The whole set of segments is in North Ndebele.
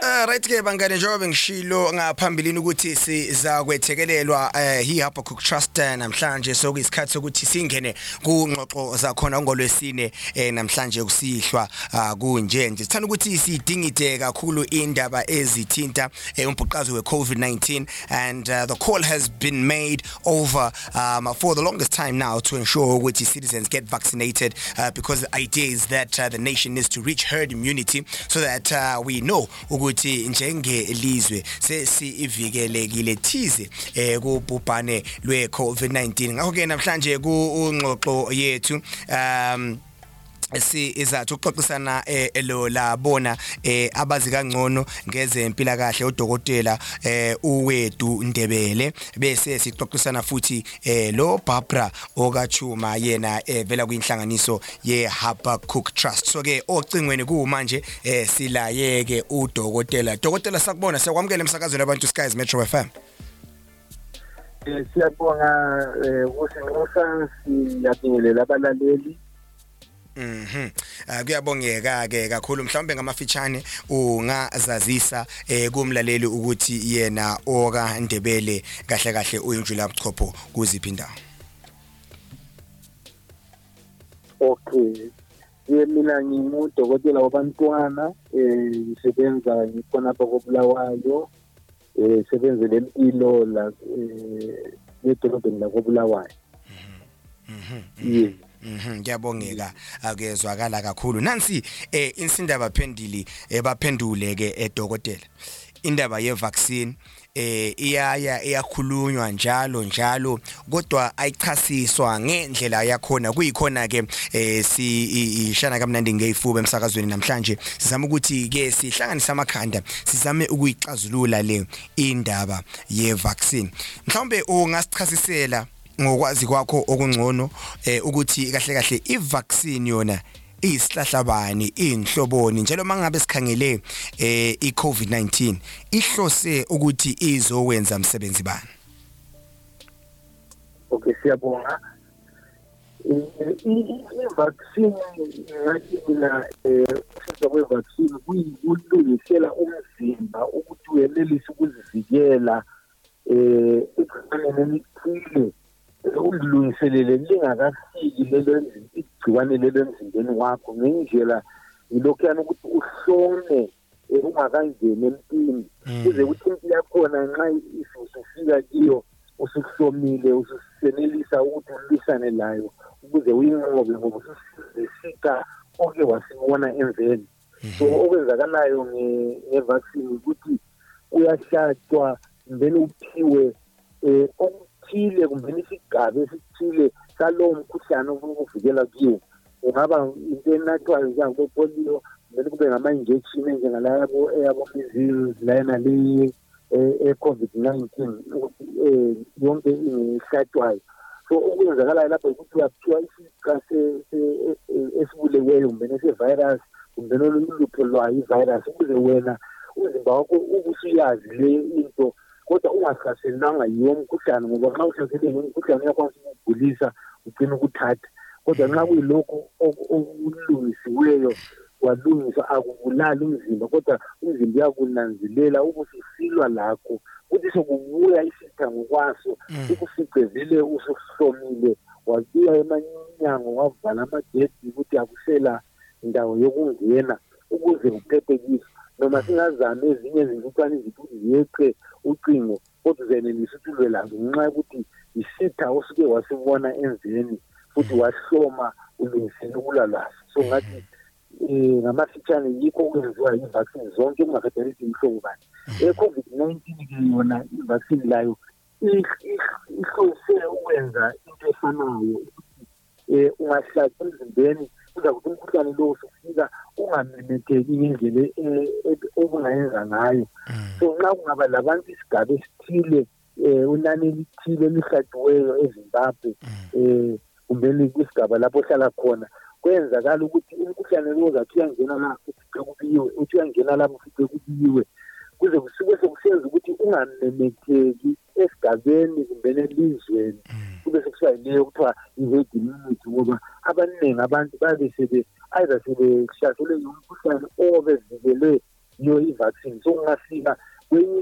Ah, right ke bangane njengoba ngishilo ngaphambilini ukuthi siza kwethekelelwa eh hi Habakkuk Trust eh, namhlanje so kuyisikhathi sokuthi singene kungxoxo zakhona ngolwesine eh, namhlanje kusihlwa ah, kunje nje sithanda ukuthi sidingide kakhulu indaba ezithinta eh, umbhuqazo weCovid-19 and uh, the call has been made over um, for the longest time now to ensure which citizens get vaccinated uh, because the idea is that uh, the nation needs to reach herd immunity so that uh, we know ukuthi njengelizwe sesivikelekile thize eh, kubhubhane lwe-covid-19 ngakho-ke namhlanje kungxoxo yethu um sizathu ukuxoxisana eh, lo labona eh, abazi kangcono ngezempila kahle udokotela eh, uwedu Ndebele bese sixoxisana futhi lo Barbara okachuma yena evela kwinhlanganiso ye Habakkuk Trust so ke ocingweni kumanje silayeke udokotela dokotela sakubona siyakwamukela emsakazweni abantu Skies Metro FM Eh, siyabonga eh, ukuthi nxusa siyabingelela abalaleli Mhm. Ah, kuyabongeka ke kakhulu mhlawumbe ngamafitshane ungazazisa eh kumlaleli ukuthi yena oka Ndebele kahle kahle uyinjula buchopho kuziphi indawo. Okay. Ye mina ngingudokotela wabantwana eh ngisebenza ngikhona lapha koBulawayo um sebenzele impilo la um edolobheni lakobulawayo mhm, mhm, yes Mhm ngiyabongeka akezwakala kakhulu nansi eh insinda baphendili eh, baphendule ke edokotela eh, indaba ye vaccine eh iyaya iyakhulunywa njalo njalo kodwa ayichasiswa ngendlela yakhona kuyikhona ke eh, sishana kamnandi ngeyifuba emsakazweni namhlanje sizama ukuthi ke sihlanganise amakhanda sizame ukuyixazulula le indaba ye vaccine mhlawumbe ungasichasisela ngokwazi kwakho okungcono eh, ukuthi kahle kahle i vaccine yona isihlahla bani inhloboni njalo mangabe sikhangele eh iCovid-19 ihlose ukuthi izokwenza umsebenzi bani okay siyabonga um i-vaccine ngathi mina um usiza kwe-vaccine kuyikulungisela umzimba ukuthi uyenelise ukuzivikela um igciwaneni elithile ulilungiselele lingakafiki lelo igciwane lelo emzimbeni wakho ngendlela yilokhuyana ukuthi uhlome ekungakangeni empini hmm. kuze kuthi impi yakhona nxa isufika kiyo usuhlomile ususenelisa ukuthi ulwisane layo ukuze uyinqobe ngoba ususika oke wasibona emveni hmm. so okwenzakalayo ngevaccine ukuthi uyahlatshwa then uphiwe um okuthile kumbe isigaba esithile salowo mkhuhlane ofuna ukuvikela kuwo kungaba into enathwayo njengabopolio kumele kube ngama-injection enjengalayabo eyabo-measles layena le e-covid e, nineteen ukuthi um yonke ingehlatshwayo so okwenzakalayo lapho yikuthi uyaphiwa isiqa esibuleweyo kumbeni ese-virus kumbeni olulutho lwayo i-virus ukuze wena umzimba wakho ubusuyazi le into kodwa ungahlaselelanga yiwo umkhuhlane ngoba nxa uhlaselele ngomkhuhlane uyakwanisa ukugulisa ugcina ukuthatha kodwa nxa kuyilokhu okulungisiweyo kwalungiswa akubulali umzimba kodwa umzimba uyakunanzelela ubususilwa lakho kuthi sokubuya isitha ngokwaso mm. ukufice vele usuhlomile wabuya emanyango wavala amagedi ukuthi akusela mm. ndawo yokungena ukuze uphephe kiso noma mm. singazami ezinye zintuthwane izinto ziyeqe ucingo kodwa uzenelisa ukuthi ulwe lazo ngenxa yokuthi yisitha osuke wasibona emveni futhi mm. wahloma ulungisele ukulwa laso so mm. ngathi um ngamafitshane yikho okwenziwa yivaccine zonke kungakhathalisi mhlobo bani e-covid nineteen ke yona ivaccine layo ihlose ukwenza into efanayo um ungahlali emzimbeni kuza kuthi umkhuhlane lowo sufika ungamemetheki ngendlela okungayenza ngayo mm. so nxa kungaba labantu isigaba esithile um unani elithile elihlatshiweyo ezimbabwe um mm. eh, kumbeni kwisigaba lapho ohlala khona kwenzakala ukuthi umkhuhlane lowo zathi uyangena la ufice kubiyiwe uthi uyangena lapho ufice kubiyiwe kuze kusuke sekusenza ukuthi ungamemetheki esigabeni kumbe elizweni mm. kube sekuthiwa yileyo kuthiwa i-herd immunity ngoba abaningi abantu babe sebe either sebehlaselwe ngumkhuhlane obevikelwe yiyo i-vaccine so kungafika kwenye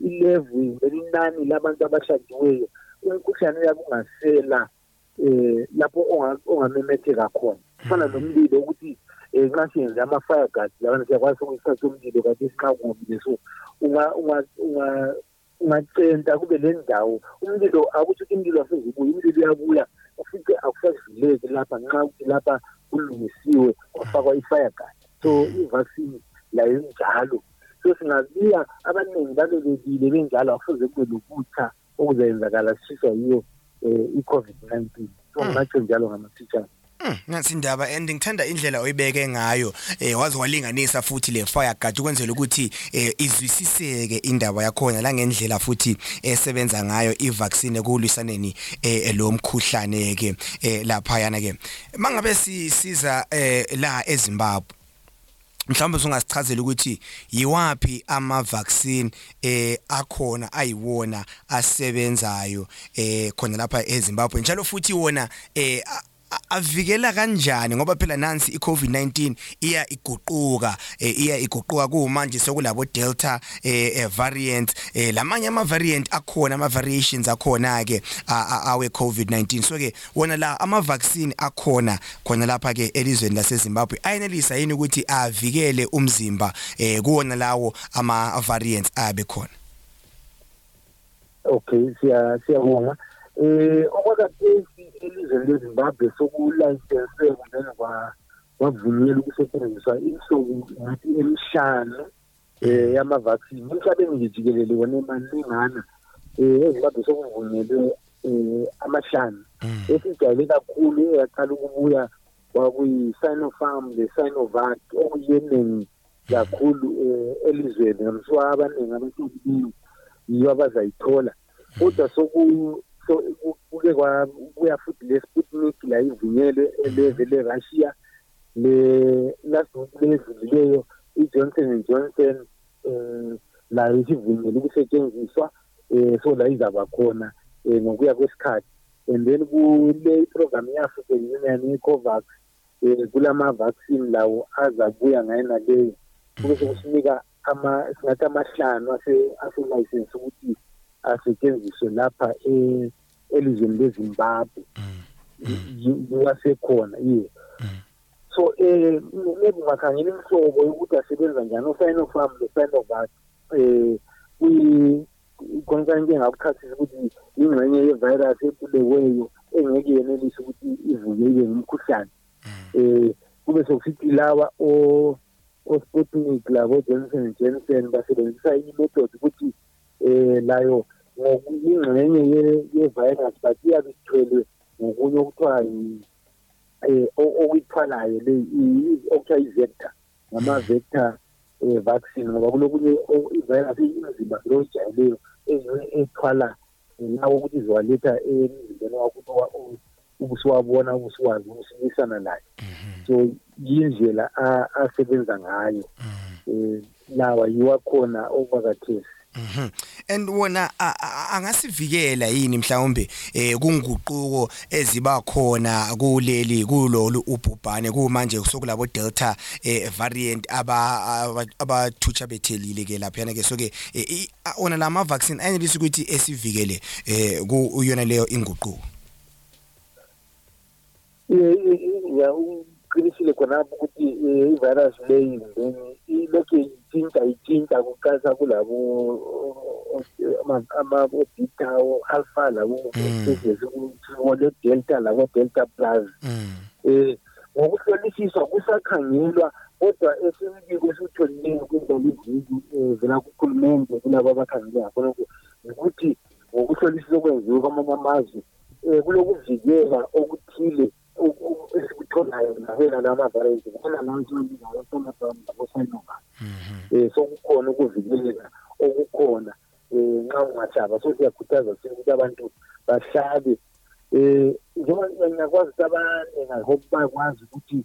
ilevu inani labantu abahlatshiweyo umkhuhlane uyabe ungasela eh lapho ongamemetheka khona kufana nomlilo ukuthi um eh, nxa siyenze ama-fire guard labana siyakwazi ukuyisithatha somlilo kanti isinqakumbi leso ungacenta kube le ndawo umlilo akuthi ukuthi umlilo asezibuye umlilo uyabuya ufice akusazuleki lapha nxa ukuthi lapha kulungisiwe kwafakwa i-fire guard so i-vaccine layo injalo so singabiya abaningi babebekile benjalo akufuze kube lokutha um okuzayenzakala sishiswa yiyo um i-covid nineteen so hmm. ngatsho njalo ngamathitshana hmm, nansi indaba and ngithanda indlela oyibeke ngayo eh waze walinganisa futhi le fire guard ukwenzela ukuthi eh, izwisiseke indaba yakhona la ngendlela futhi esebenza ngayo ivaccine kulwisaneni eh, lo mkhuhlane ke eh, lapha yana ke mangabe sisiza eh, la eZimbabwe mhlawumbe sungasichazela ukuthi yiwaphi ama vaccine eh akhona ayiwona asebenzayo eh khona lapha eZimbabwe njalo futhi wona eh avikela kanjani ngoba phela nansi iCovid-19 iya iguquka eh, iya iguquka kumanje sekulabo Delta eh, eh, variant lamanye ama variant akhona ama variations akhona ke awe COVID-19 so ke wona la ama vaccine akhona khona lapha ke elizweni lase Zimbabwe ayenelisa yini ukuthi avikele umzimba eh kuwona lawo ama variants abe khona okay siya siyabonga eh okwakatesi elizweni leZimbabwe sokulicense kumbe kwa wavunyelwa ukusetshenziswa insuku ngathi emhlanu eh yama-vaccine emhlabeni nje jikelele wona emaningana um ezimbabwe sekuvunyelwe um amahlanu mm. esijayele kakhulu eyaqala ukubuya kwakuyi-sinofarm le-sinovac okuyeningi kakhulu um elizweni ngamsuwa abaningi abantolibiyo yiyo abazayithola mm. kodwa sokuke kubuya futhi le-sputnik layivunyelwe eleve le-russia le last week ledlulileyo i-johnson and johnson um layo isivumele ukusetshenziswa um so layo izaba khona um ngokuya kwesikhathi and then kule iprogram ye-african union icovax um kulama-vaccine lawo azabuya ngayena leyo kube sekusinika ama singathi amahlanu ase-license ukuthi asetshenziswe lapha um elizweni lezimbabwe wasekhona mm. mm. ye so um eh, ungakhangela imihlobo yokuthi asebenza njani o-sign of farm no-sign of art um eh, khonisa into engakuthathisa ukuthi yingxenye yevirus ebuleweyo engeke yenelise ukuthi ivuleke ngumkhuhlane um kube sokusithi lawa osputnik labo-johnson johnson basebenzisa imethod ukuthi eh layo ngokuyingxenye ye-virus but iyabe isithwelwe ngokunye okuthiwa eh okuyithwalayo le okuthiwa i-vector ngama-vector um eh, vaccine ngoba kulokunye i-virus inzima lo ijayeleyo ezithwala eh, nawo ukuthi izowaletha emzimbeni wakho ubusiwabona ubusiwazi ubusilisana naye mhm. so yindlela asebenza ngayo um lawa yiwakhona okwakathesi Mhm. And wona angasivikela yini mhlawumbe eh kunguquko eziba khona kuleli kulolu ubhubhane kumanje kusokulabo delta eh variant aba abathutsha bethelile ke lapha yana ke soke eh, ona lama vaccine ayinelisa ukuthi esivikele eh kuyona leyo inguquko. ya uqinisile khonapho ukuthi eh, i-virus leyi then ilokhu itshintsha itshintsha kuqalisa kulabo amabodita o-alpha laboeses mm. kuledelta labodelta plus um ngokuhlolisiswa kusakhangelwa kodwa esibiko esitholileyo kwindaba iviki evela kuhulumende kulabo abakhangele ngakho lokho yikuthi ngokuhlolisisa okwenziwe kwamanye amazwe um kulokuvikela okuthile esikutholayo nabela lamavarayisi kukhona lasomaam labosanova um sokukhona ukuvikeleka okukhona um nxa ungahlaba so siyakhuthaza si ukuthi abantu bahlabe um njengoba ngiyakwazi ukuthi abaningi i hope bakwazi ukuthi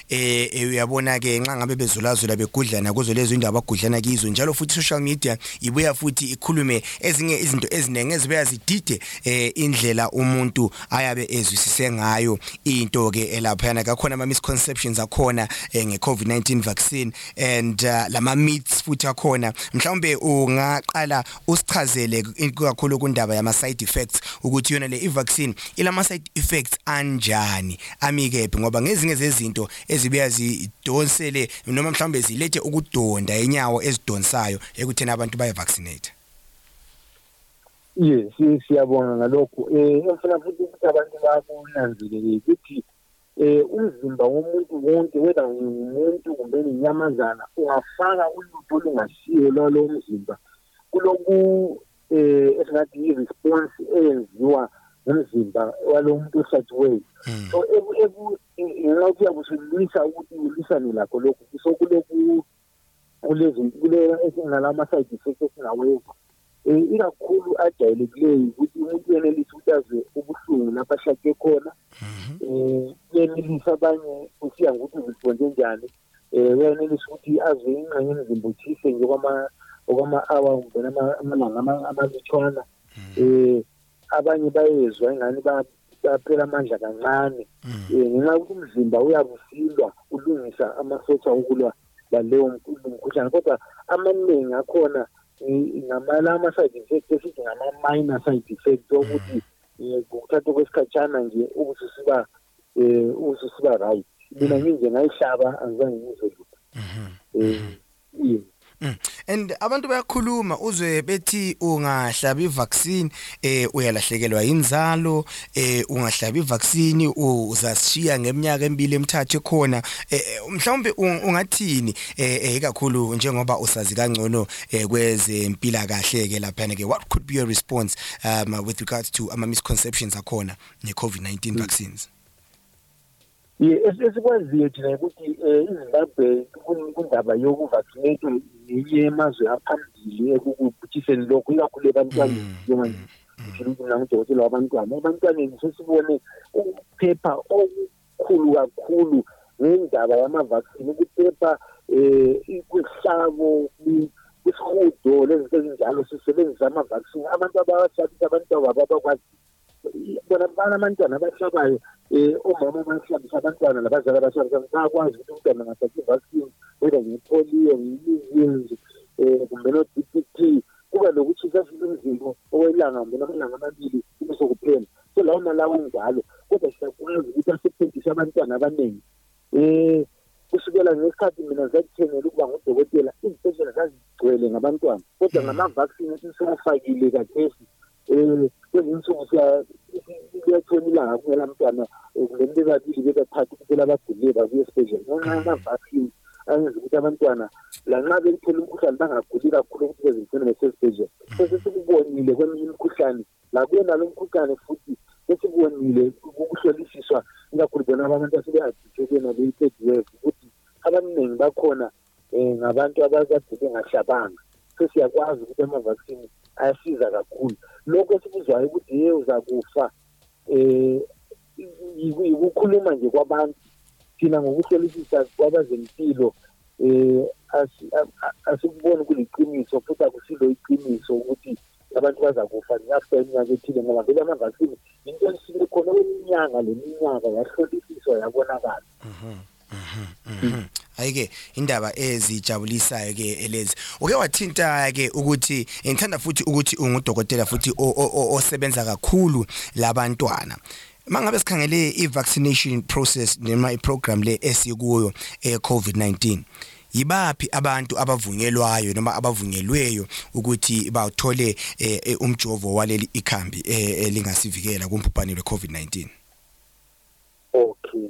eh, eh uyabona ke nxa ngabe bezulazula begudlana kuzo lezo indawo abagudlana kizo njalo futhi social media ibuya futhi ikhulume ezinye izinto eziningi ezibuya zidide eh, indlela umuntu ayabe ezwisise ngayo into ke elaphana kakhona ama misconceptions akhona eh, nge COVID-19 vaccine and uh, lama myths futhi akhona mhlawumbe ungaqala usichazele kakhulu kundaba yama side effects ukuthi yona le ivaccine ilama side effects anjani amikephi ngoba ngezinye zezinto ezibuya zidonsele noma mhlawumbe zilethe ukudonda enyawo ezidonsayo ekuthena abantu baye vaccinate yes siyabonga ngalokho eh ngifuna futhi ukuthi abantu bakunanzelele ukuthi eh umzimba womuntu wonke whether ngumuntu kumbe inyamazana ungafaka ulutho olungasiyo lwalo mzimba kuloku eh esingathi i-response eyenziwa ngumzimba walo muntu ohlathiweyo hmm. so ngenxa yokuya kusilwisa ukuthi ulwisane lakho lokhu sokuloku kulama-side effects esingawenza um ikakhulu ajayelekileyo ukuthi umuntu uyenelisa ukuthi azwe ubuhlungu lapho ahlake khona um uyenelisa abanye kusiya ngokuthi uziqonde njani um uyenelisa ukuthi azwe ingxenye emzimba uthise nje okwama-awa kumbena amalanga amalutshwana um abanye bayezwa ingani saphela amandla kancane mm. eh, ngenxa yokuthi umzimba uyabusilwa ulungisa amasotsha okulwa lalewo mkhuhlane kodwa amaningi akhona ngamalama side effect esithi ngama-minor side effect okuthi um eh, kuthatha okwesikhatshana nje ukuthi usuba um eh, ususuba right mina mm. nginje ngayihlaba angizange ngizwe lutho um kuye Mm. And abantu bayakhuluma uzwe bethi ungahlaba ivaccine eh uyalahlekelwa inzalo eh ungahlaba ivaccine uzashiya ngeminyaka emibili emithathu ekhona eh, eh, mhlawumbe ungathini eh, eh kakhulu njengoba usazi kangcono eh, kwezempila kahle ke lapha ke what could be your response um with regards to ama misconceptions akhona ne COVID-19 mm. vaccines esikwaziyo thina ukuthi um izimbabwe kundaba yokuvaccinate ngenye yemazwe aphambili ekukubuthiseni lokhu ikakhulu ebantwaneni mm, njenganje mm, mm. mina ngudokotela wabantwana ebantwaneni sesibone ukuphepha okukhulu kakhulu ngendaba yamavaccine ukuphepha um eh, kuhlabo isihudo lezinto ezinjalo sisebenzisa amavaccine abantu abawasabisa abantu ababo abakwazi bona bana abantwana abahlabayo um omama abahlabisa abantwana nabazali abahlabisa bayakwazi ukuthi umntwana angathathi ivaccine whether ngepolio ngemeasles um kumbe no-d p t kuba lokuthi sasile umzimbo okwelanga kumbe namalanga amabili kube sokuphela so lawo malawo enjalo kodwa siyakwazi ukuthi asiphendise abantwana abaningi um kusukela ngesikhathi mina zakuthenela ukuba ngudokotela izibhedlela zazigcwele ngabantwana kodwa hmm. ngama-vaccine esisiwafakile kathesi um kwezinye insuku kuyathola ilanga kumela mntwana um kule nto ebabili bebathathu kuphela abagulile bakuye esibhedlela ngenxa hmm. yama-vaccine angenza ukuthi abantwana lanxa belithole umkhuhlane bangaguli kakhulu ukuthi bezimfuna besesibhedlela sesesikubonile kweminye imikhuhlane lakuyo nalo mkhuhlane futhi sesibonile ukuhlolisiswa ikakhulu bona abantu asebeadithe kuyona leyi third wave ukuthi abaningi bakhona um ngabantu abakade bengahlabanga sesiyakwazi ukuthi amavaccine ayasiza kakhulu lokho esikuzwayo ukuthi ye uzakufa um yikukhuluma nje kwabantu thina ngokuhlolisisa kwabazempilo um asikuboni kuliqiniso futhi akusilo iqiniso ukuthi abantu bazakufa after iminyaka ethile ngoba vele amavaccine yinto elisukile khona kweminyanga le minyaka yahlolisiswa yabonakala mhm, mhm, mhm. ayike indaba ezijabulisayo ke elezi uke wathinta ke ukuthi ngithanda futhi ukuthi ungudokotela futhi osebenza kakhulu labantwana mangabe sikhangele i-vaccination process noma i-program le esikuyo e-covid-19 eh, yibaphi abantu abavunyelwayo noma abavunyelweyo ukuthi bawuthole eh, eh, umjovo waleli ikhambi elingasivikela eh, kumbhubhane lwe-covid-19 okay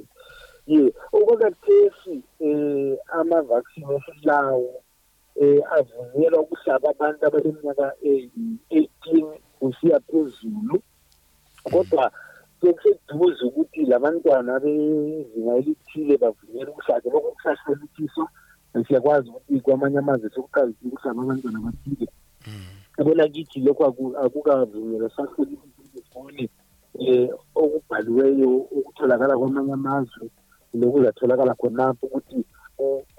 ye okakathesi um ama-vaccination lawo eh avunyelwa ukuhlaba abantu abaleminyaka eyi-eighteen kusiya phezulu kodwa sekuseduze ukuthi labantwana bezinga elithile bavunyelwa ukuhlatshwa lokho kusahlonithiswa siyakwazi ukuthi kwamanye amazwe sekuqalisile ukuhlaba abantwana abathile yabona mm. kithi lokho akukavunyelwa sahlonithiswa um okubhaliweyo okutholakala kwamanye amazwe lokuzatholakala khonapho ukuthi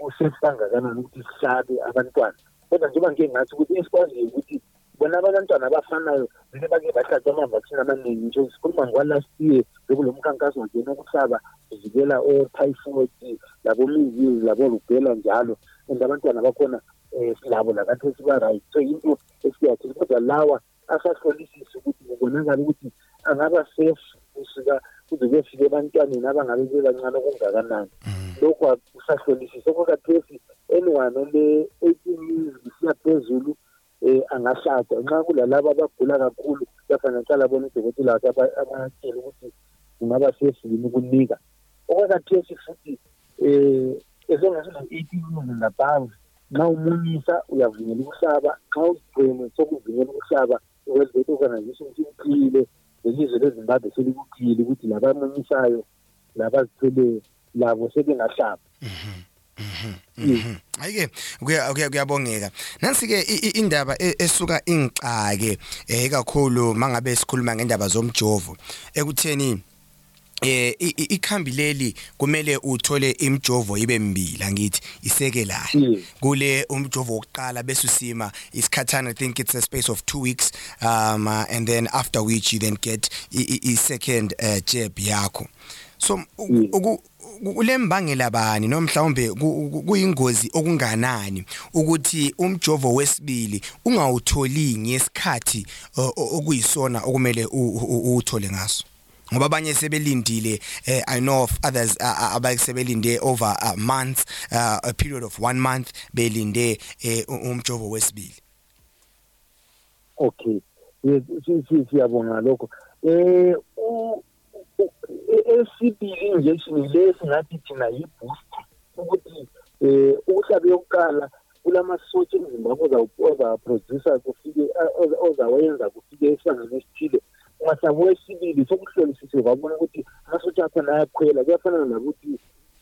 usesangakanani ukuthi sihlabe abantwana kodwa njengoba ngike ngathi ukuthi esikwaziyo ukuthi bona abantwana abafanayo vele bake bahlatshwa amavaccine amaningi nje sikhuluma ngwa-last year bekulo mkhankaso ngena ukuhlaba sivikela o-typhoid labo-measles labo-rubela njalo and abantwana bakhona um silabo lakathi esiba-right so into esiyathi kodwa lawa asahlolisise ukuthi kubonakala ukuthi angaba safe kusuka kuze kuyofika ebantwaneni abangabe bebancane okungakanani mm. lokhu kusahlolisise okukatesi anyone ole-eighteen years kusiya phezulu um angahlatshwa nxa kulalabo abagula kakhulu kuyafanele hlala bona udokotela wakhe abatshele ukuthi kungaba safe yini ukunika okwakatesi futhi um eh, esengezile-eighteen years and above nxa umunyisa uyavunyela ukuhlaba nxa uzithwele sokuvunyela ukuhlaba ukwenzela ukanganisa ukuthi uphile lelizwe lezimbabwe selikuphile ukuthi labamunyisayo labazithweleyo labo sebengahlaba mhm. Mhm. ayike kuyabongeka nansi-ke indaba e, esuka ingixake um eh, ikakhulu mangabe sikhuluma ngendaba zomjovo ekutheni eh ikhambi leli kumele uthole imjovo ibe mbili angithi isekelayo hmm. kule umjovo wokuqala bese usima isikhathana i think it's a space of 2 weeks um uh, and then after which you then get i second uh, jab yakho so hmm. kulembangela bani noma mhlawumbe kuyingozi okunganani ukuthi umjovo wesibili ungawutholi ngesikhathi okuyisona okumele uthole ngaso ngoba abanye sebelindile eh, i know of others uh, uh, abayisebelinde over a month uh, a period of 1 month belinde eh, umjovo wesibili okay siyabonga lokho eh esibili injection lesi ngathi thina yi-boost ukuthi um ukuhlabe yokuqala kulamasotsha emzimba ozawaprodusa kufike ozawenza kufike esibangeni esithile ungahlaba owesibili sokuhlolisise wabona ukuthi amasotsha akhona ayakhwela kuyafanana nakuthi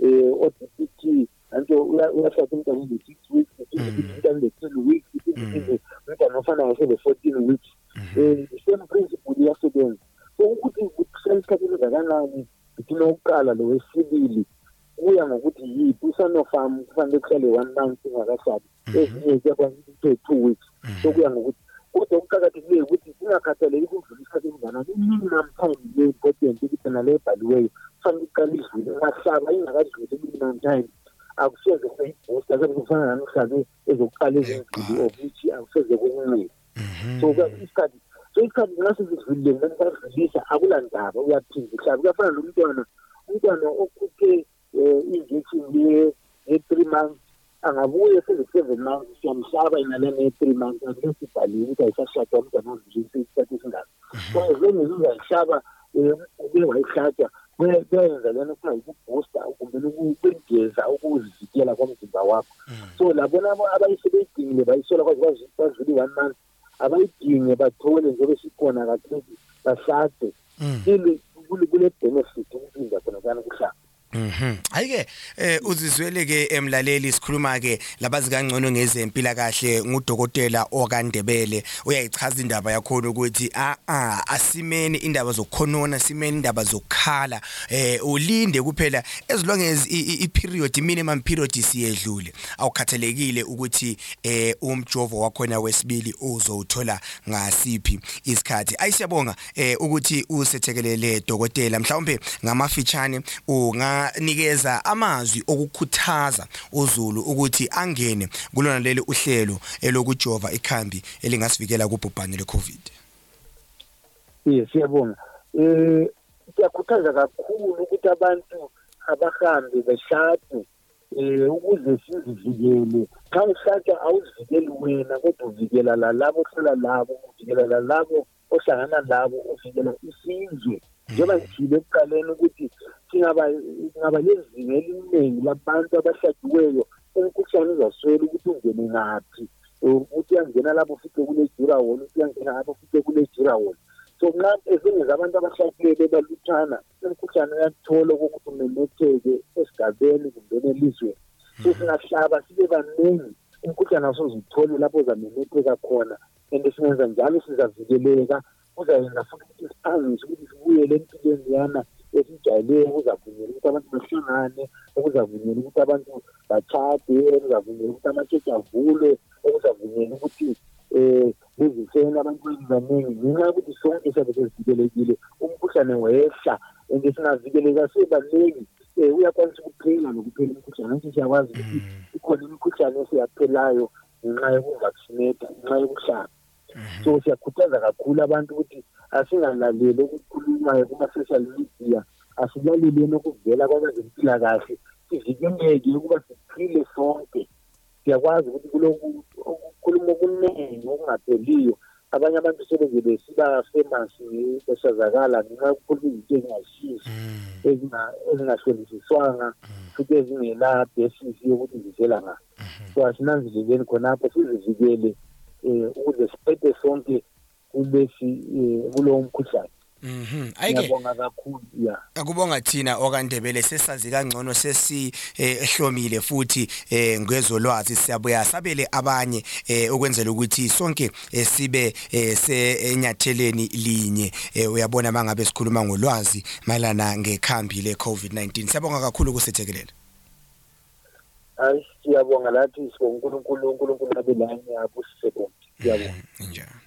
um o-d p t nanto uyahlaba umntana ube-six weeks umntana ube-ten weeks umntana ofana ngase be-fourteen weeks um same principle iyasebenza ukuthi kusele isikhathi esingakanani ngifuna ukuqala lo wesibili kuya ngokuthi yiphi usanofamu kufanele kuhlale one month ingakahlali mhm. ezinye ziyakwanisa two weeks mhm. sokuya ngokuthi kodwa okuqakathekileyo ukuthi singakhathaleli ukudlula isikhathi esinganani iminimum time le important ukuthi nale ebhaliweyo kufanele iqale idlule ungahlaba ingakadluli iminimum time akusoze seyiboosta sekufana nami uhlabe ezokuqala ezimbili of which akusoze kuncile Mhm. so kuya- isikhathi so isikhathi naso sidlulile ngani basidlulisa akulandaba uyaphinde uhlabe kuyafana lo mntwana umntwana okhuphe um injection le ye-three months angabuye seze-seven months siyamhlaba inana ne-three months angeke sibhaliwe ukuthi ayisashadwa umntwana odlulise isikhathi esingaka so as long as uzayihlaba uye wayihlatshwa kwenza lena kufuna yikubhusta kumbe kwengeza ukuzivikela komzimba wakho mm. so labona abayise beyidingile bayisola kwaze kwazuli one month abayidinge bathole njengoba sikhona kakhulu bahlade mm. kule benefit ukuphinda khona kuyani kuhlaba Mhm. Ayike eh uzizwele ke emlaleli sikhuluma ke labazi kangcono ngezempila kahle ngudokotela okaNdebele uyayichaza indaba yakho ukuthi a a asimeni indaba zokukhonona simeni indaba zokukhala eh ulinde kuphela as long as i period minimum period siyedlule awukhathalekile ukuthi eh umjovo wakho na wesibili uzowuthola ngasiphi isikhathi ayisiyabonga eh ukuthi usethekelele dokotela mhlawumbe ngamafitshane unganikeza amazwi okukhuthaza uzulu ukuthi angene kulona leli uhlelo elokujova ikhambi elingasivikela kubhubhane lecovid yes siyabonga eh siyakhuthaza kakhulu ukuthi abantu abahambe beshade eh ukuze sizivikele xa ushada awuzivikeli wena kodwa uvikela lalabo ohlala labo uvikela lalabo ohlangana labo uvikela isizwe njengoba ngithile ekuqaleni ukuthi singaba singaba nezinga eliningi labantu abahladuweyo umkhuhlane uzaswela ukuthi ungene ngaphi ukuthi uyangena lapho futhi kulejura wona ukuthi uyangena lapho futhi kulejura wona so nxa ezingenza abantu abahladuweyo bebaluthana umkhuhlane uyathola kokuthi umemetheke esigabeni kumbeni elizweni so hmm. singahlaba sibe baningi umkhuhlane asoze uthole lapho uzamemetheka khona and singenza njalo sizavikeleka kuzayenza futhi ukuthi siphangise ukuthi sibuyele empilweni leyana esijayeleyo okuzavunyela ukuthi abantu bahlangane okuzavunyela ukuthi abantu batshade okuzavunyela ukuthi amatshetshi avule okuzavunyela ukuthi um bezifela abantu bezibaningi ngenxa yokuthi sonke siyabe sezivikelekile umkhuhlane wehla and singavikeleka sibaningi um eh, uyakwanisa ukuphela nokuphela imikhuhlane anti siyakwazi ukuthi mm. ikhona imikhuhlane esiyaphelayo ngenxa yokuvaccinate ngenxa yokuhlaba mhm. so siyakhuthaza kakhulu abantu ukuthi asingalaleli okukhulunywayo kuma-social media asilaleleni okuvela kwabezempilakahle sivikeleke ukuba siphile sonke siyakwazi ukuthi kulokukhuluma okuningi okungapheliyo abanye abantu sebeze besiba famous besazakala ngenxa yokukhuluma izinto ezingayisizi mm. ezingahlolisiswanga mm. futhi ezingela basis yokuthi zivela nga mm-hmm. so asinanzeleleni khonapho sizivikele um ukuze siphethe sonke kulesi eh, kulowo mkhuhlane Mhm. Ayike. Ngiyabonga kakhulu. Yeah. Akubonga thina okaNdebele sesazi kangcono sesi eh, ehlomile eh, futhi eh, ngezolwazi siyabuya sabele abanye eh, ukwenzela ukuthi sonke eh, sibe eh, senyatheleni linye. Eh, uyabona mangabe sikhuluma ngolwazi malana ngekhambi le COVID-19. Siyabonga kakhulu kusithekelela. hayi siyabonga lathi sibonga unkulunkulu unkulunkulu abe lani abusise bonke siyabonga njalo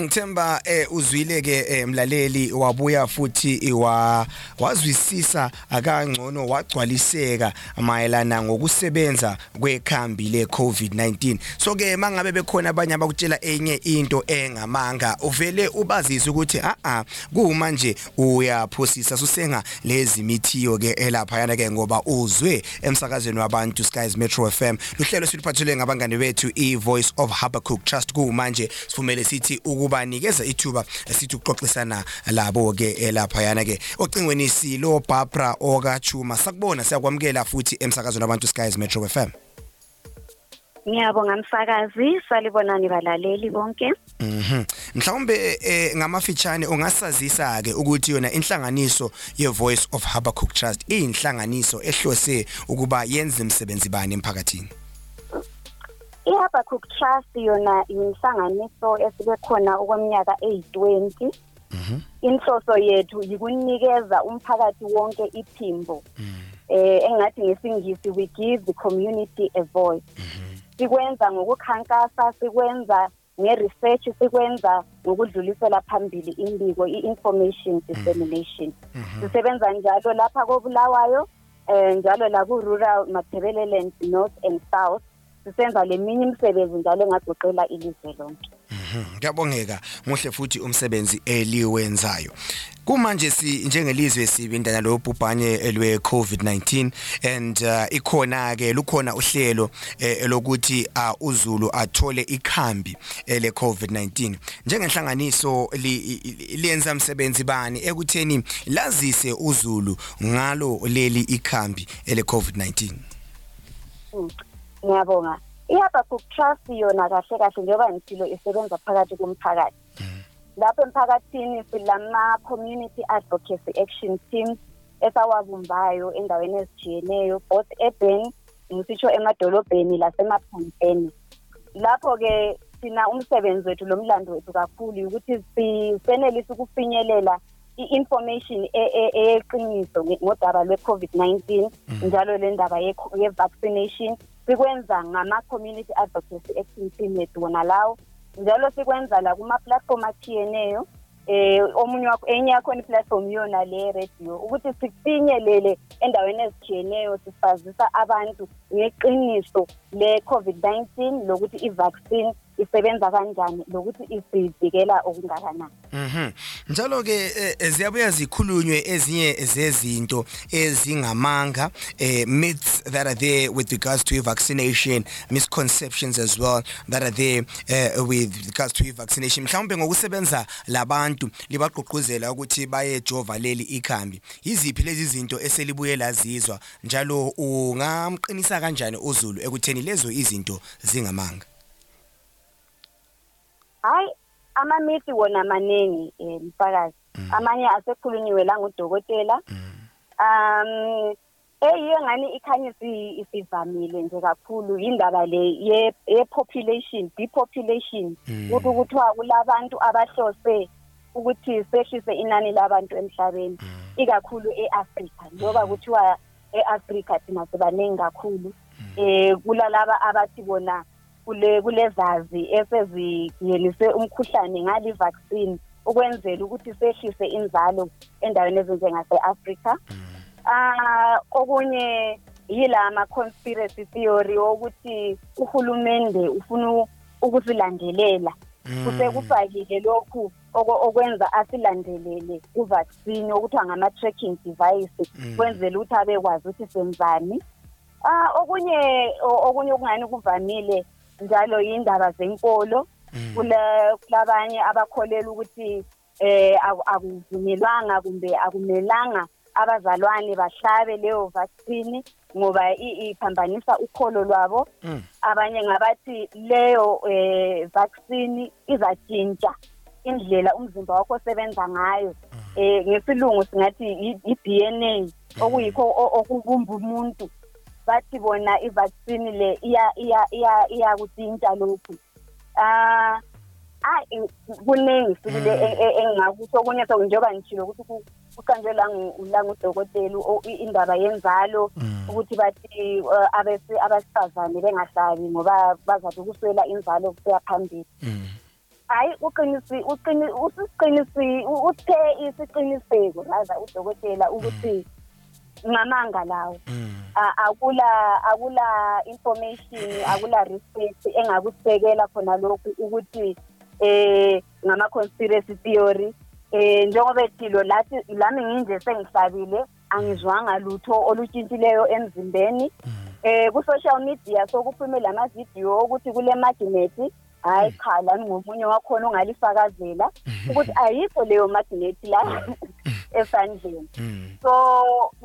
ngithemba eh uzwile ke eh, mlaleli wabuya futhi wa wazwisisa akangcono wagcwaliseka mayelana ngokusebenza kwekhambi le COVID-19 so ke mangabe bekhona abanye abakutshela enye into engamanga uvele ubazise ukuthi a a kuma nje uyaphosisa susenga lezi mithiyo ke elapha yana ke ngoba uzwe emsakazweni wabantu Skies Metro FM luhlelo siliphathele ngabangani bethu iVoice of Habakkuk Trust ku manje sivumele sithi ukuba nikeza ithuba sithi ukuxoxisana labo ke elapha yana ke ocingweni silo Barbara Okachuma sakubona siyakwamukela futhi emsakazweni wabantu Skies Metro FM Ngiyabonga mfakazi, salibonani balaleli bonke. Mhm. Mhlawumbe eh, ngamafitshane ungasazisa ke ukuthi yona inhlanganiso ye Voice of Habakkuk Trust iyinhlanganiso ehlose ukuba yenze umsebenzi bani emphakathini. I-Habakkuk Trust yona yinhlanganiso esibe khona okweminyaka eyi-20 mhm. inhloso yethu yikunikeza umphakathi wonke iphimbo mhm. eh engathi ngesingisi we give the community a voice mhm. sikwenza ngokukhankasa sikwenza nge-research sikwenza ngokudlulisela phambili imbiko i-information mm. dissemination mm-hmm. sisebenza njalo lapha kobulawayo um njalo laku-rural mathebeleland north and south sisenza leminye imisebenzi njalo engagoqela ilizwe lonke mhm, kuyabongeka muhle futhi umsebenzi eliwenzayo kumanje si njengelizwe sibindana lo bhubhane elwe COVID-19 and uh, ikhona ke lukhona uhlelo eh, elokuthi uh, uZulu athole ikhambi ele COVID-19 njengenhlanganiso liyenza li, umsebenzi bani ekutheni lazise uZulu ngalo leli ikhambi ele COVID-19 hmm. ngiyabonga ihabacuc trust yona kahle kahle njengoba ngisilo isebenza phakathi komphakathi hmm. lapho emphakathini silama-community advocacy action team esawabumbayo endaweni ezijiyeneyo both urban ngisitsho emadolobheni lasemaphandleni lapho-ke thina umsebenzi wethu lo mlando wethu kakhulu ukuthi sisenelise ukufinyelela i-information e, e, eyeqiniso ngodaba lwe-covid-19 mm. njalo le ndaba ye-vaccination sikwenza ngama-community advocacy action team ethu wona lawo njalo sikwenza la kuma-platform atshiyeneyo eh omunye wakho enye yakho ni platform yona le radio ukuthi sifinyelele endaweni ezitshiyeneyo sifazisa abantu ngeqiniso le COVID-19 lokuthi i-vaccine isebenza kanjani lokuthi isivikela okungakanani Mhm. Njalo ke eh, eh, ziyabuya zikhulunywe ezinye zezinto ezingamanga eh myths that are there with regards to vaccination, misconceptions as well that are there eh, with regards to vaccination. Mhlawumbe ngokusebenza labantu libagqugquzela ukuthi baye jova leli ikhambi. Yiziphi lezi zinto eselibuye lazizwa njalo ungamqinisa kanjani uZulu ekutheni lezo izinto zingamanga? hayi amamithi wona maningi eh, mfakazi mm. amanye asekhulunyiwe la ngudokotela mm. um eyiyo ngani ikhanyisi isivamile nje kakhulu yindaba le ye-population depopulation hmm. ukuthi kuthiwa kulabantu abahlose ukuthi sehlise inani labantu emhlabeni hmm. ikakhulu e-afrika njengoba hmm. kuthiwa e-afrika thina sibaningi kakhulu um kulalaba abathi bona kule kulezazi esezingenise umkhuhlane ngale vaccine ukwenzela ukuthi sehlise inzalo endaweni ezinjengase-afrika um mm. ah, okunye yila ma-conspiracy theory okuthi uhulumende ufuna ukusilandelela mm. kusekufakile lokhu okwenza asilandelele kuvaccine okuthiwa ngama-tracking device mm. kwenzela ukuthi abekwazi ukuthi senzani Ah okunye okunye okungani kuvamile njalo yindaba zenkolo mm. kulabanye abakholela ukuthi eh akuvunyelwanga kumbe akumelanga abazalwane bahlabe leyo vaccine ngoba iphambanisa ukholo lwabo mm. abanye ngabathi leyo eh vaccine izatshintsha indlela umzimba wakho osebenza ngayo eh ngesilungu singathi i-DNA okuyikho okubumba umuntu bathi bona i-vaccine le iya iya iya iyakutinta lokhu ah ayi kuningi sibile mm. e, e, engingakusho kunye sokunjengoba ngishilo ukuthi kuqanjwe la la ngudokotela indaba yenzalo mm. ukuthi bathi uh, abesi abasifazane bengahlabi ngoba bazathi kuswela inzalo kuseya phambili mm. hayi uqinisi uqini usiqinisi uthe isiqiniseko rather udokotela ukuthi mm. ngamanga lawo mm. akula akula information akula research engakusekela khona lokhu ukuthi eh ngama conspiracy theory eh njengoba ethilo lathi lami nginje sengihlabile angizwanga lutho olutshintshileyo emzimbeni mm. eh ku social media sokuphumela ama video ukuthi kule magnet hayi mm. cha la ngomunye wakhona ongalifakazela mm-hmm. ukuthi ayikho leyo magnet la mm. esandleni mm. so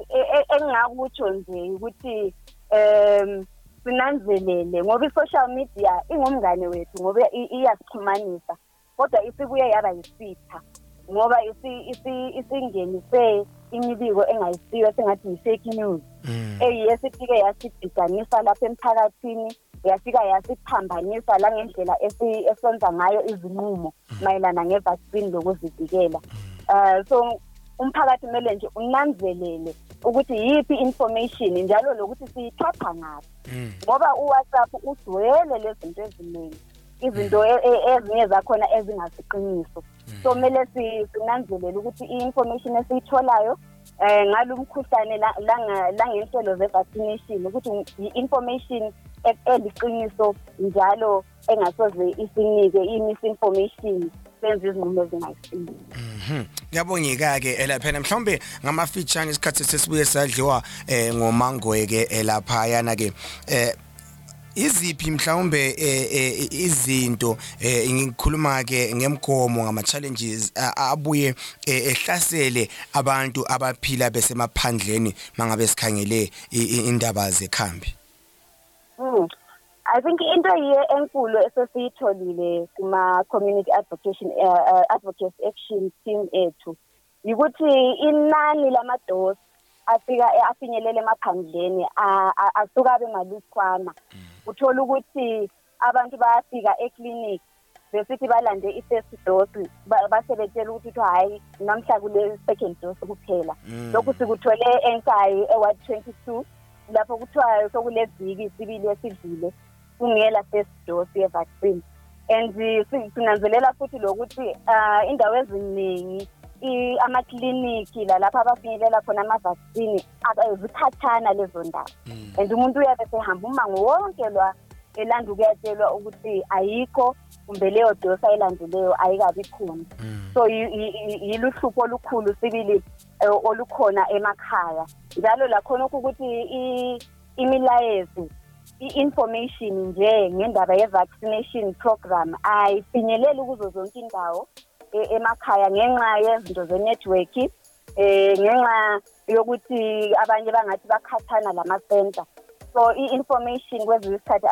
e, e, engingakutsho nje ukuthi um sinanzelele ngoba i-social media ingumngane wethu ngoba iyasixhumanisa kodwa isibuye yaba yisitha ngoba isingenise imibiko engayisiyo esingathi yi-fake news mm. eyiyo esifike yasibhidanisa lapha emphakathini yafika yasiphambanisa langendlela esenza ngayo izinqumo mm. mayelana ngevaccine lokuzivikela um so umphakathi kumele nje unanzelele ukuthi yiphi information njalo lokuthi siyithatha ngaphi mm. ngoba uwhatsapp ugcwele lezinto eziningi izinto mm. e, e, ezinye zakhona ezingasiqiniso hmm. so kumele sinanzelele ukuthi i-information esiyitholayo eh ngalo mkhuhlane langenhlelo ze-vaccination ukuthi i-information e-, eliqiniso njalo engasoze isinike i-misinformation senze izinqumo ezingayisini mhm. ngiyabongeka-ke elaphena mhlawumbe ngamafitshane isikhathi sesibuye sadliwa um eh, ngomangweke elaphayana-ke um eh, iziphi mhlawumbe eh, eh, izinto eh, ngikhuluma ke ngemgomo ngama challenges abuye ehlasele abantu abaphila besemaphandleni mangabe sikhangele indaba zekhambi hmm. I think into ye enkulu esesiyitholile kuma community advocation uh, advocacy action team ethu yikuthi inani lamadosi afika afinyelele emaphandleni asuka abe malusikhwama mm. uthola ukuthi abantu bayafika eclinic besithi balande i-first dose basebetshela ukuthi kuthiwa hhayi namhla kule-second dose kuphela mm. lokhu sikuthole enkayi ewa-twenty two lapho kuthiwa sokuleviki sibili esidlule kungela first dose yevaccine and sinanzelela futhi lokuthi um indawo eziningi amakliniki lalapho abafinyelela khona amavaccine zikhathana lezo ndawo mm. and umuntu uyabe sehamba umango wonke lwa elanda ukuyatshelwa ukuthi ayikho kumbe leyo dosi ayilandileyo ayikabi khona mm. so yiluhlupho olukhulu sibili eh, olukhona emakhaya njalo lakhona ukuthi imilayezo i-information nje ngendaba ye-vaccination program ayifinyeleli kuzo zonke indawo e, emakhaya ngenxa yezinto ze-network um e, ngenxa yokuthi abanye bangathi bakhathana lama-center so i-information kwezinye isikhathi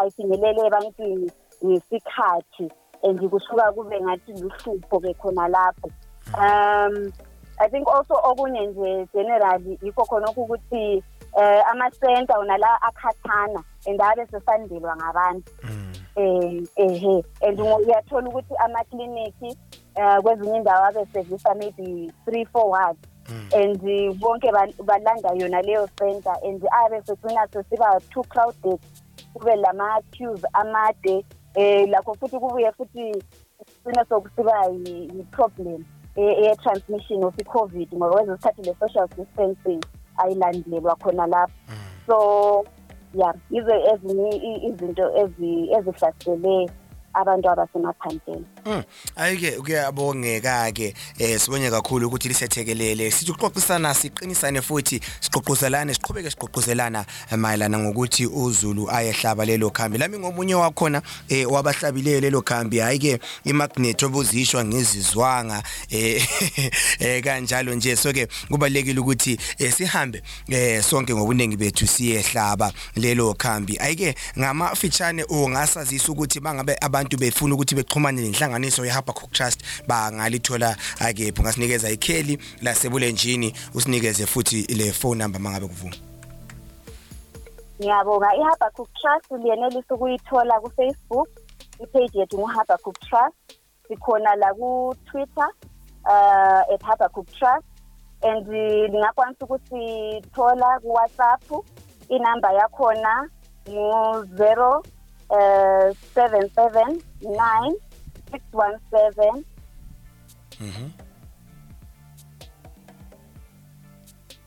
ayifinyelele ebantwini ngesikhathi and kusuka kube ngathi luhlupho ke khona lapho um i think also okunye nje generally yikho khona okhu ukuthi um eh, amasenta wona la akhathana and abe sesandelwa ngabantu um mm. ehe eh, and uyathola ukuthi amakliniki um kwezinye indawo abe sevisa maybe three four words Mm. and bonke balanda yona leyo center and abe segcina sesiba too crowded kube lama queues amade um lakho futhi kubuye futhi sina sokusiba yi-problem eye-transmission of i-covid ngoba kwenza isikhathi le-social distancing ayilandelelwa khona lapho mm. so ya yizo ezinye izinto ezihlasele abantu abasemaphandleni mm. Ayike kuyabonge kake eh sibonye kakhulu ukuthi lisethekelele sithi uxoxisana siqinisane futhi siqoqozelane siqhubeke siqoqozelana eh, mayelana ngokuthi uZulu ayehlaba lelo khambi lami ngomunye wakhona eh wabahlabileyo lelo khambi hayike imagnet obuzishwa ngizizwanga eh, eh kanjalo nje so ke kubalekile ukuthi eh, sihambe eh sonke ngobuningi bethu siyehlaba lelo khambi ayike ngama fitshane ungasazisa ukuthi bangabe abantu befuna ukuthi bexhumane nenhlanganiso yeHabakkuk Trust bangalithola akephi ngasinikeza ikheli lasebulenjini usinikeze futhi le phone number mangabe kuvuma Ngiyabonga iHabakkuk Trust uyenelisa ukuyithola kuFacebook ipage yethu nguHabakkuk Trust sikhona la ku-twitter uh, at habacup trust and ningakwanisa ukusithola kuwhatsapp inamba yakhona ngu-zero um seven seven nine six one seven mhm.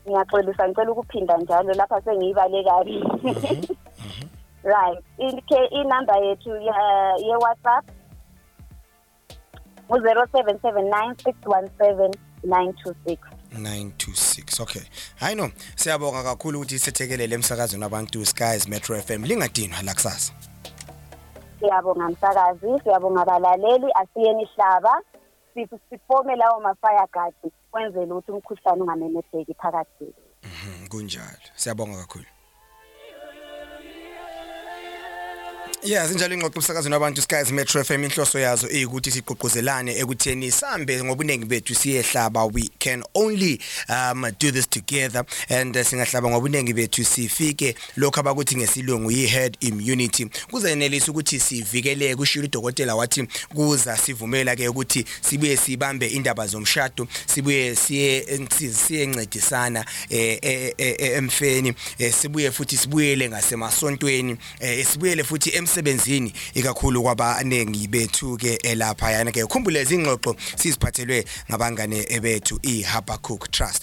ngiyaxolisa ngicela ukuphinda njalo lapha sengiyibale kabi mhm, mhm. right inumber yethu ye-whatsapp ngu-zero seven seven nine six one seven nine two six 926 okay hayi no siyabonga kakhulu ukuthi sithekelele emsakazweni wabantu skies metro fm lingadinwa la kusasa siyabonga msakazi siyabonga balaleli asiyeni hlaba sifome lawo mafaya gadi kwenzele ukuthi umkhuhlane ungamemetheki phakathi mhm, kunjalo siyabonga kakhulu Yeah, sinjalo ingxoxo umsakazweni wabantu Skies Metro FM inhloso yazo eyikuthi sigqugquzelane ekutheni sambe ngobuningi bethu siyehlaba we can only um do this together and uh, singahlaba ngobuningi bethu sifike lokho abakuthi ngesilungu yi-herd immunity kuzenelisa ukuthi sivikeleke kushilo udokotela wathi kuza sivumela ke ukuthi sibuye sibambe indaba zomshado sibuye siye siyencedisana eh, eh, eh, emfeni sibuye futhi sibuyele ngasemasontweni sibuyele futhi emsebenzini ikakhulu kwabaningi bethu ke elapha yana ke ukhumbule izingxoxo siziphathelwe ngabangane bethu iHabakkuk Trust